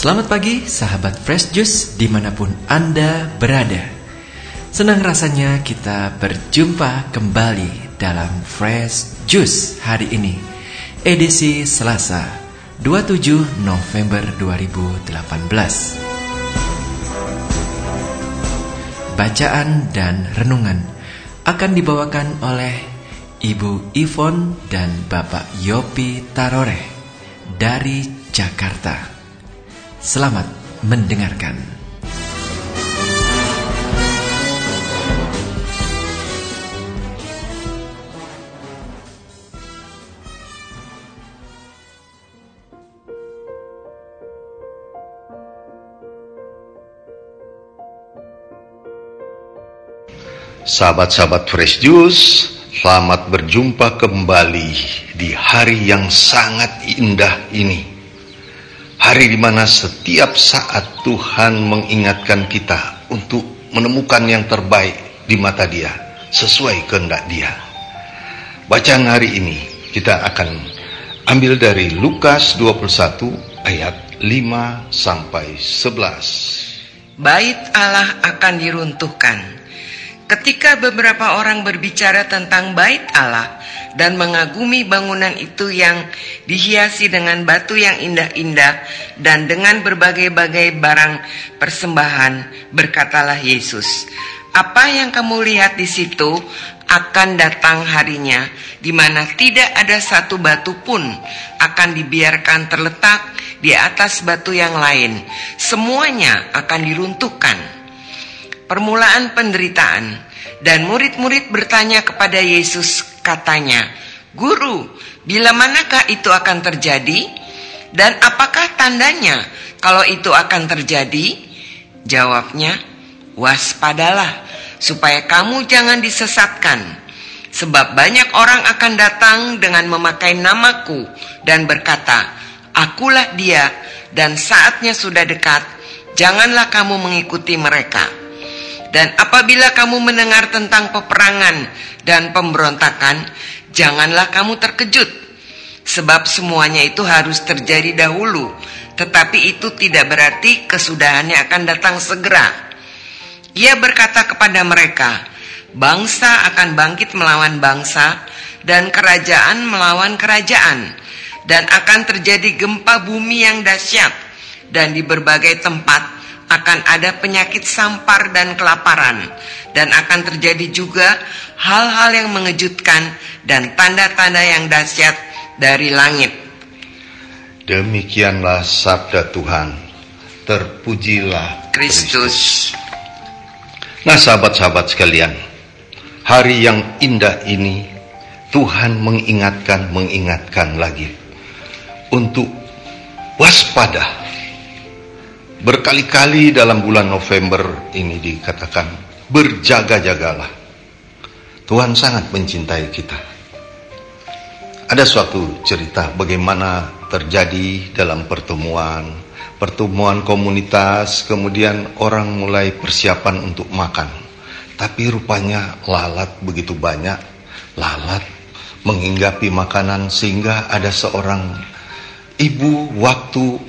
Selamat pagi sahabat Fresh Juice di mana pun Anda berada Senang rasanya kita berjumpa kembali dalam Fresh Juice hari ini Edisi Selasa 27 November 2018 Bacaan dan renungan akan dibawakan oleh Ibu Ivon dan Bapak Yopi Tarore dari Jakarta. Selamat mendengarkan. Sahabat-sahabat Fresh Juice, selamat berjumpa kembali di hari yang sangat indah ini. Hari di mana setiap saat Tuhan mengingatkan kita untuk menemukan yang terbaik di mata dia, sesuai kehendak dia. Bacaan hari ini kita akan ambil dari Lukas 21 ayat 5 sampai 11. Bait Allah akan diruntuhkan Ketika beberapa orang berbicara tentang bait Allah dan mengagumi bangunan itu yang dihiasi dengan batu yang indah-indah dan dengan berbagai-bagai barang persembahan, berkatalah Yesus, "Apa yang kamu lihat di situ akan datang harinya di mana tidak ada satu batu pun akan dibiarkan terletak di atas batu yang lain. Semuanya akan diruntuhkan." Permulaan penderitaan. Dan murid-murid bertanya kepada Yesus katanya, Guru, bila manakah itu akan terjadi? Dan apakah tandanya kalau itu akan terjadi? Jawabnya, waspadalah supaya kamu jangan disesatkan. Sebab banyak orang akan datang dengan memakai namaku dan berkata, Akulah dia dan saatnya sudah dekat, janganlah kamu mengikuti mereka. Dan apabila kamu mendengar tentang peperangan dan pemberontakan, janganlah kamu terkejut. Sebab semuanya itu harus terjadi dahulu, tetapi itu tidak berarti kesudahannya akan datang segera. Ia berkata kepada mereka, bangsa akan bangkit melawan bangsa dan kerajaan melawan kerajaan dan akan terjadi gempa bumi yang dahsyat dan di berbagai tempat akan ada penyakit sampar dan kelaparan dan akan terjadi juga hal-hal yang mengejutkan dan tanda-tanda yang dahsyat dari langit. Demikianlah sabda Tuhan. Terpujilah Kristus. Nah, sahabat-sahabat sekalian, hari yang indah ini Tuhan mengingatkan, mengingatkan lagi untuk waspada Berkali-kali dalam bulan November ini dikatakan berjaga-jagalah. Tuhan sangat mencintai kita. Ada suatu cerita bagaimana terjadi dalam pertemuan, pertemuan komunitas, kemudian orang mulai persiapan untuk makan. Tapi rupanya lalat begitu banyak, lalat menghinggapi makanan sehingga ada seorang ibu waktu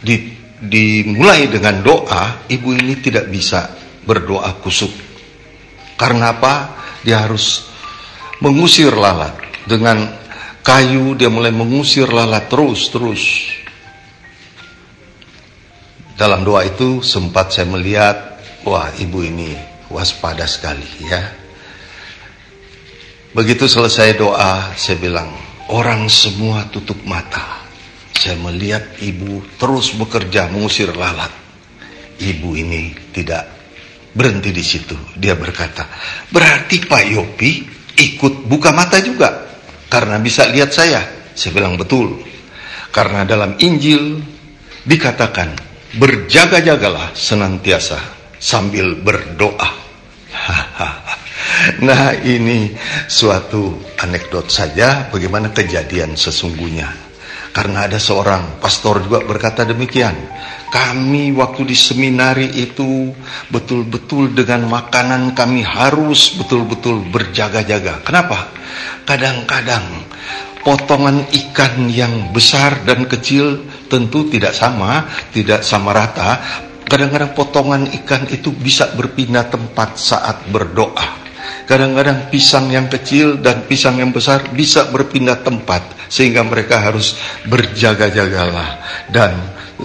di dimulai dengan doa, ibu ini tidak bisa berdoa kusuk. Karena apa? Dia harus mengusir lalat. Dengan kayu dia mulai mengusir lalat terus-terus. Dalam doa itu sempat saya melihat, wah ibu ini waspada sekali ya. Begitu selesai doa, saya bilang, orang semua tutup mata. Saya melihat ibu terus bekerja mengusir lalat. Ibu ini tidak berhenti di situ. Dia berkata, berarti Pak Yopi ikut buka mata juga. Karena bisa lihat saya. Saya bilang betul. Karena dalam Injil dikatakan, berjaga-jagalah senantiasa sambil berdoa. nah ini suatu anekdot saja bagaimana kejadian sesungguhnya. Karena ada seorang pastor juga berkata demikian. Kami waktu di seminari itu betul-betul dengan makanan kami harus betul-betul berjaga-jaga. Kenapa? Kadang-kadang potongan ikan yang besar dan kecil tentu tidak sama, tidak sama rata. Kadang-kadang potongan ikan itu bisa berpindah tempat saat berdoa. Kadang-kadang pisang yang kecil dan pisang yang besar bisa berpindah tempat sehingga mereka harus berjaga-jagalah dan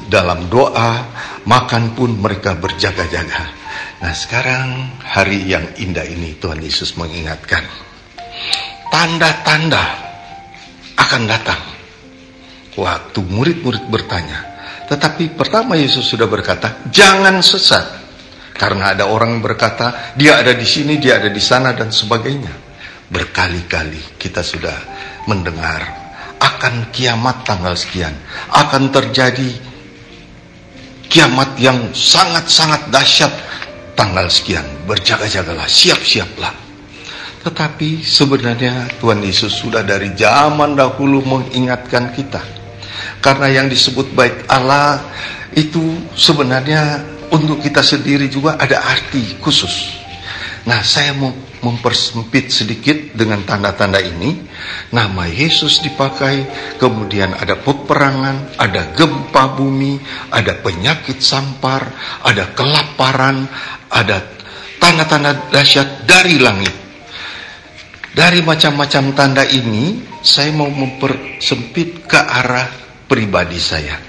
dalam doa makan pun mereka berjaga-jaga. Nah sekarang hari yang indah ini Tuhan Yesus mengingatkan tanda-tanda akan datang. Waktu murid-murid bertanya, tetapi pertama Yesus sudah berkata, jangan sesat. Karena ada orang berkata, dia ada di sini, dia ada di sana, dan sebagainya. Berkali-kali kita sudah mendengar, akan kiamat tanggal sekian. Akan terjadi kiamat yang sangat-sangat dahsyat tanggal sekian. Berjaga-jagalah, siap-siaplah. Tetapi sebenarnya Tuhan Yesus sudah dari zaman dahulu mengingatkan kita. Karena yang disebut baik Allah itu sebenarnya untuk kita sendiri juga ada arti khusus. Nah, saya mau mempersempit sedikit dengan tanda-tanda ini. Nama Yesus dipakai, kemudian ada peperangan, ada gempa bumi, ada penyakit sampar, ada kelaparan, ada tanda-tanda dahsyat dari langit. Dari macam-macam tanda ini, saya mau mempersempit ke arah pribadi saya,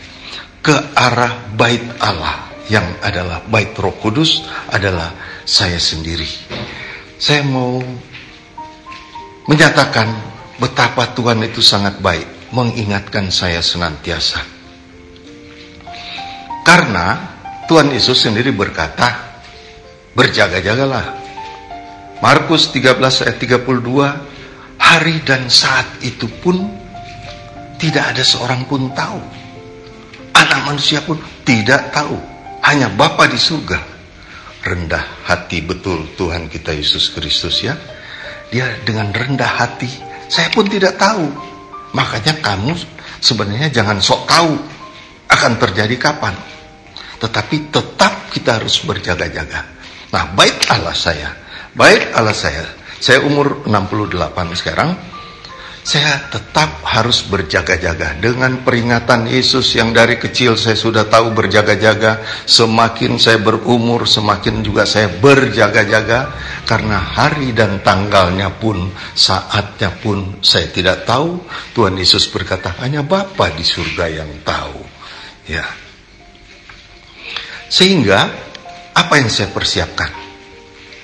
ke arah bait Allah yang adalah bait Roh Kudus adalah saya sendiri. Saya mau menyatakan betapa Tuhan itu sangat baik, mengingatkan saya senantiasa. Karena Tuhan Yesus sendiri berkata, berjaga-jagalah. Markus 13 ayat 32, hari dan saat itu pun tidak ada seorang pun tahu. Anak manusia pun tidak tahu hanya Bapa di surga. Rendah hati betul Tuhan kita Yesus Kristus ya. Dia dengan rendah hati. Saya pun tidak tahu. Makanya kamu sebenarnya jangan sok tahu akan terjadi kapan. Tetapi tetap kita harus berjaga-jaga. Nah, baik Allah saya. Baik Allah saya. Saya umur 68 sekarang saya tetap harus berjaga-jaga. Dengan peringatan Yesus yang dari kecil saya sudah tahu berjaga-jaga semakin saya berumur semakin juga saya berjaga-jaga. Karena hari dan tanggalnya pun saatnya pun saya tidak tahu. Tuhan Yesus berkata hanya Bapa di surga yang tahu. Ya. Sehingga apa yang saya persiapkan?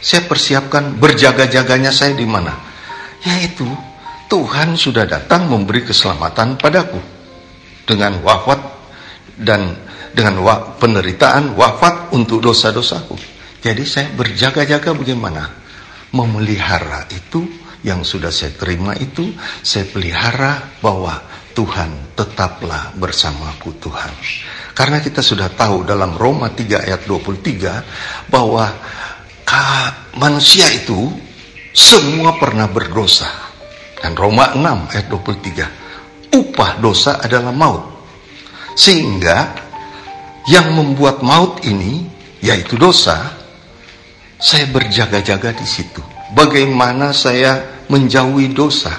Saya persiapkan berjaga-jaganya saya di mana? Yaitu Tuhan sudah datang memberi keselamatan padaku dengan wafat dan dengan wa, penderitaan wafat untuk dosa-dosaku. Jadi saya berjaga-jaga bagaimana memelihara itu yang sudah saya terima itu saya pelihara bahwa Tuhan tetaplah bersamaku Tuhan. Karena kita sudah tahu dalam Roma 3 ayat 23 bahwa manusia itu semua pernah berdosa dan Roma 6 ayat 23. Upah dosa adalah maut. Sehingga yang membuat maut ini yaitu dosa, saya berjaga-jaga di situ. Bagaimana saya menjauhi dosa,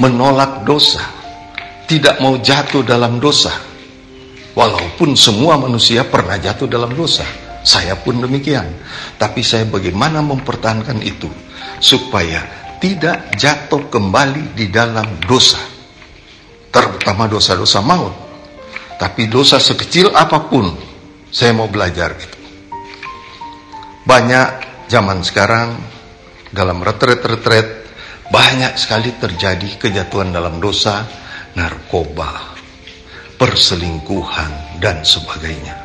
menolak dosa, tidak mau jatuh dalam dosa. Walaupun semua manusia pernah jatuh dalam dosa, saya pun demikian. Tapi saya bagaimana mempertahankan itu supaya tidak jatuh kembali di dalam dosa. Terutama dosa-dosa maut. Tapi dosa sekecil apa pun, saya mau belajar itu. Banyak zaman sekarang dalam retret-retret banyak sekali terjadi kejatuhan dalam dosa, narkoba, perselingkuhan dan sebagainya.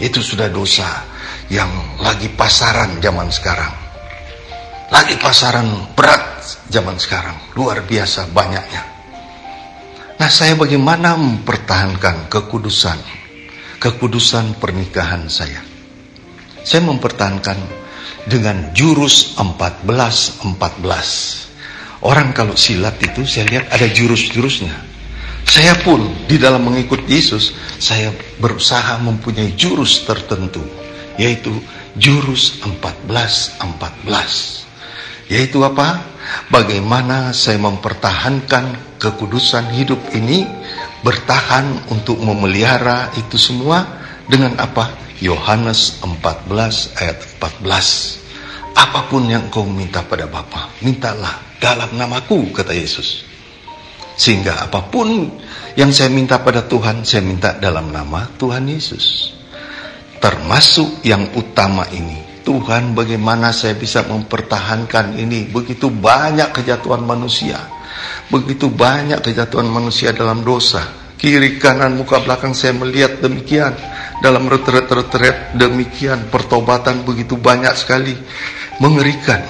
Itu sudah dosa yang lagi pasaran zaman sekarang. Lagi pasaran berat zaman sekarang, luar biasa banyaknya. Nah, saya bagaimana mempertahankan kekudusan, kekudusan pernikahan saya? Saya mempertahankan dengan jurus 14-14. Orang kalau silat itu saya lihat ada jurus-jurusnya. Saya pun di dalam mengikut Yesus, saya berusaha mempunyai jurus tertentu, yaitu jurus 14-14. Yaitu apa? Bagaimana saya mempertahankan kekudusan hidup ini bertahan untuk memelihara itu semua dengan apa? Yohanes 14 ayat 14. Apa pun yang kau minta pada Bapa, mintalah dalam namaku, kata Yesus. Sehingga apa pun yang saya minta pada Tuhan, saya minta dalam nama Tuhan Yesus. Termasuk yang utama ini. Tuhan bagaimana saya bisa mempertahankan ini. Begitu banyak kejatuhan manusia Begitu banyak kejatuhan manusia dalam dosa. Kiri kanan muka belakang saya melihat demikian. Dalam retret-retret demikian. Pertobatan begitu banyak sekali. Mengerikan.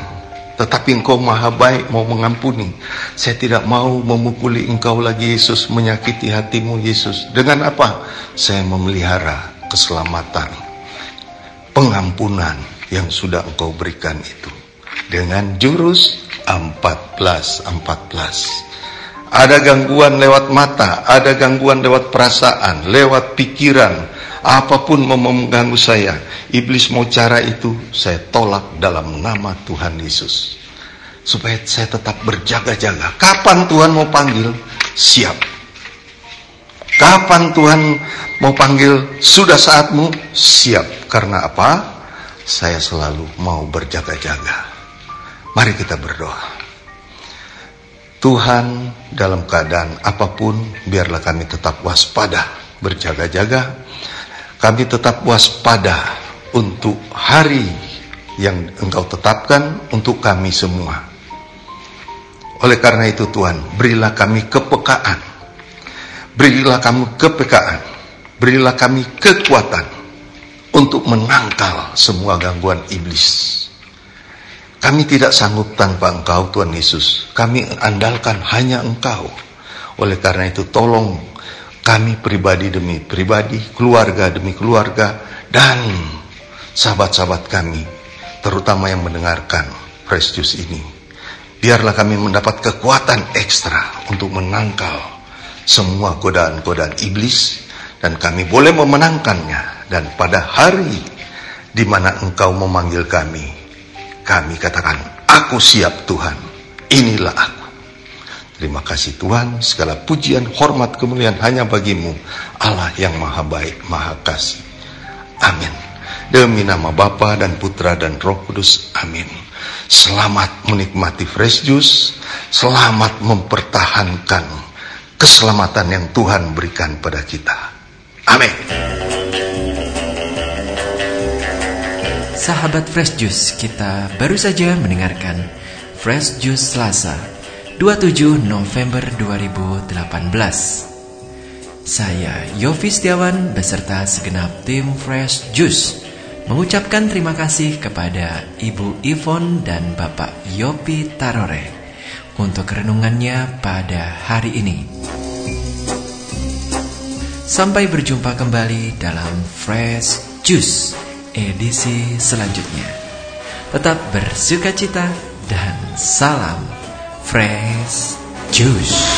Tetapi engkau maha baik mau mengampuni. Saya tidak mau memukuli engkau lagi Yesus. Menyakiti hatimu Yesus. Dengan apa? Saya memelihara keselamatan. Pengampunan yang sudah engkau berikan itu. Dengan jurus 14 14 ada gangguan lewat mata, ada gangguan lewat perasaan, lewat pikiran, apa pun mau mengganggu saya, iblis mau cara itu, saya tolak dalam nama Tuhan Yesus. Supaya saya tetap berjaga-jaga. Kapan Tuhan mau panggil? Siap. Kapan Tuhan mau panggil? Sudah saatmu? Siap. Karena apa? Saya selalu mau berjaga-jaga. Mari kita berdoa. Tuhan dalam keadaan apa pun biarlah kami tetap waspada, berjaga-jaga. Kami tetap waspada untuk hari yang Engkau tetapkan untuk kami semua. Oleh karena itu Tuhan, berilah kami kepekaan. Berilah kami kepekaan. Berilah kami kekuatan untuk menangkal semua gangguan iblis. Kami tidak sanggup tanpa Engkau Tuhan Yesus. Kami andalkan hanya Engkau. Oleh karena itu tolong kami pribadi demi pribadi, keluarga demi keluarga, dan sahabat-sahabat kami, terutama yang mendengarkan Juice ini. Biarlah kami mendapat kekuatan ekstra untuk menangkal semua godaan-godaan iblis dan kami boleh memenangkannya dan pada hari di mana engkau memanggil kami kami katakan, aku siap Tuhan, inilah aku. Terima kasih Tuhan, segala pujian, hormat, kemuliaan hanya bagimu, Allah yang maha baik, maha kasih. Amin. Demi nama Bapa dan Putra dan Roh Kudus, amin. Selamat menikmati fresh juice, selamat mempertahankan keselamatan yang Tuhan berikan pada kita. Amin. Sahabat Fresh Juice, kita baru saja mendengarkan Fresh Juice Selasa 27 November 2018. Saya Yofi Setiawan beserta segenap tim Fresh Juice mengucapkan terima kasih kepada Ibu Ivon dan Bapak Yopi Tarore untuk renungannya pada hari ini. Sampai berjumpa kembali dalam Fresh Juice edisi selanjutnya. Tetap bersuka cita dan salam fresh juice.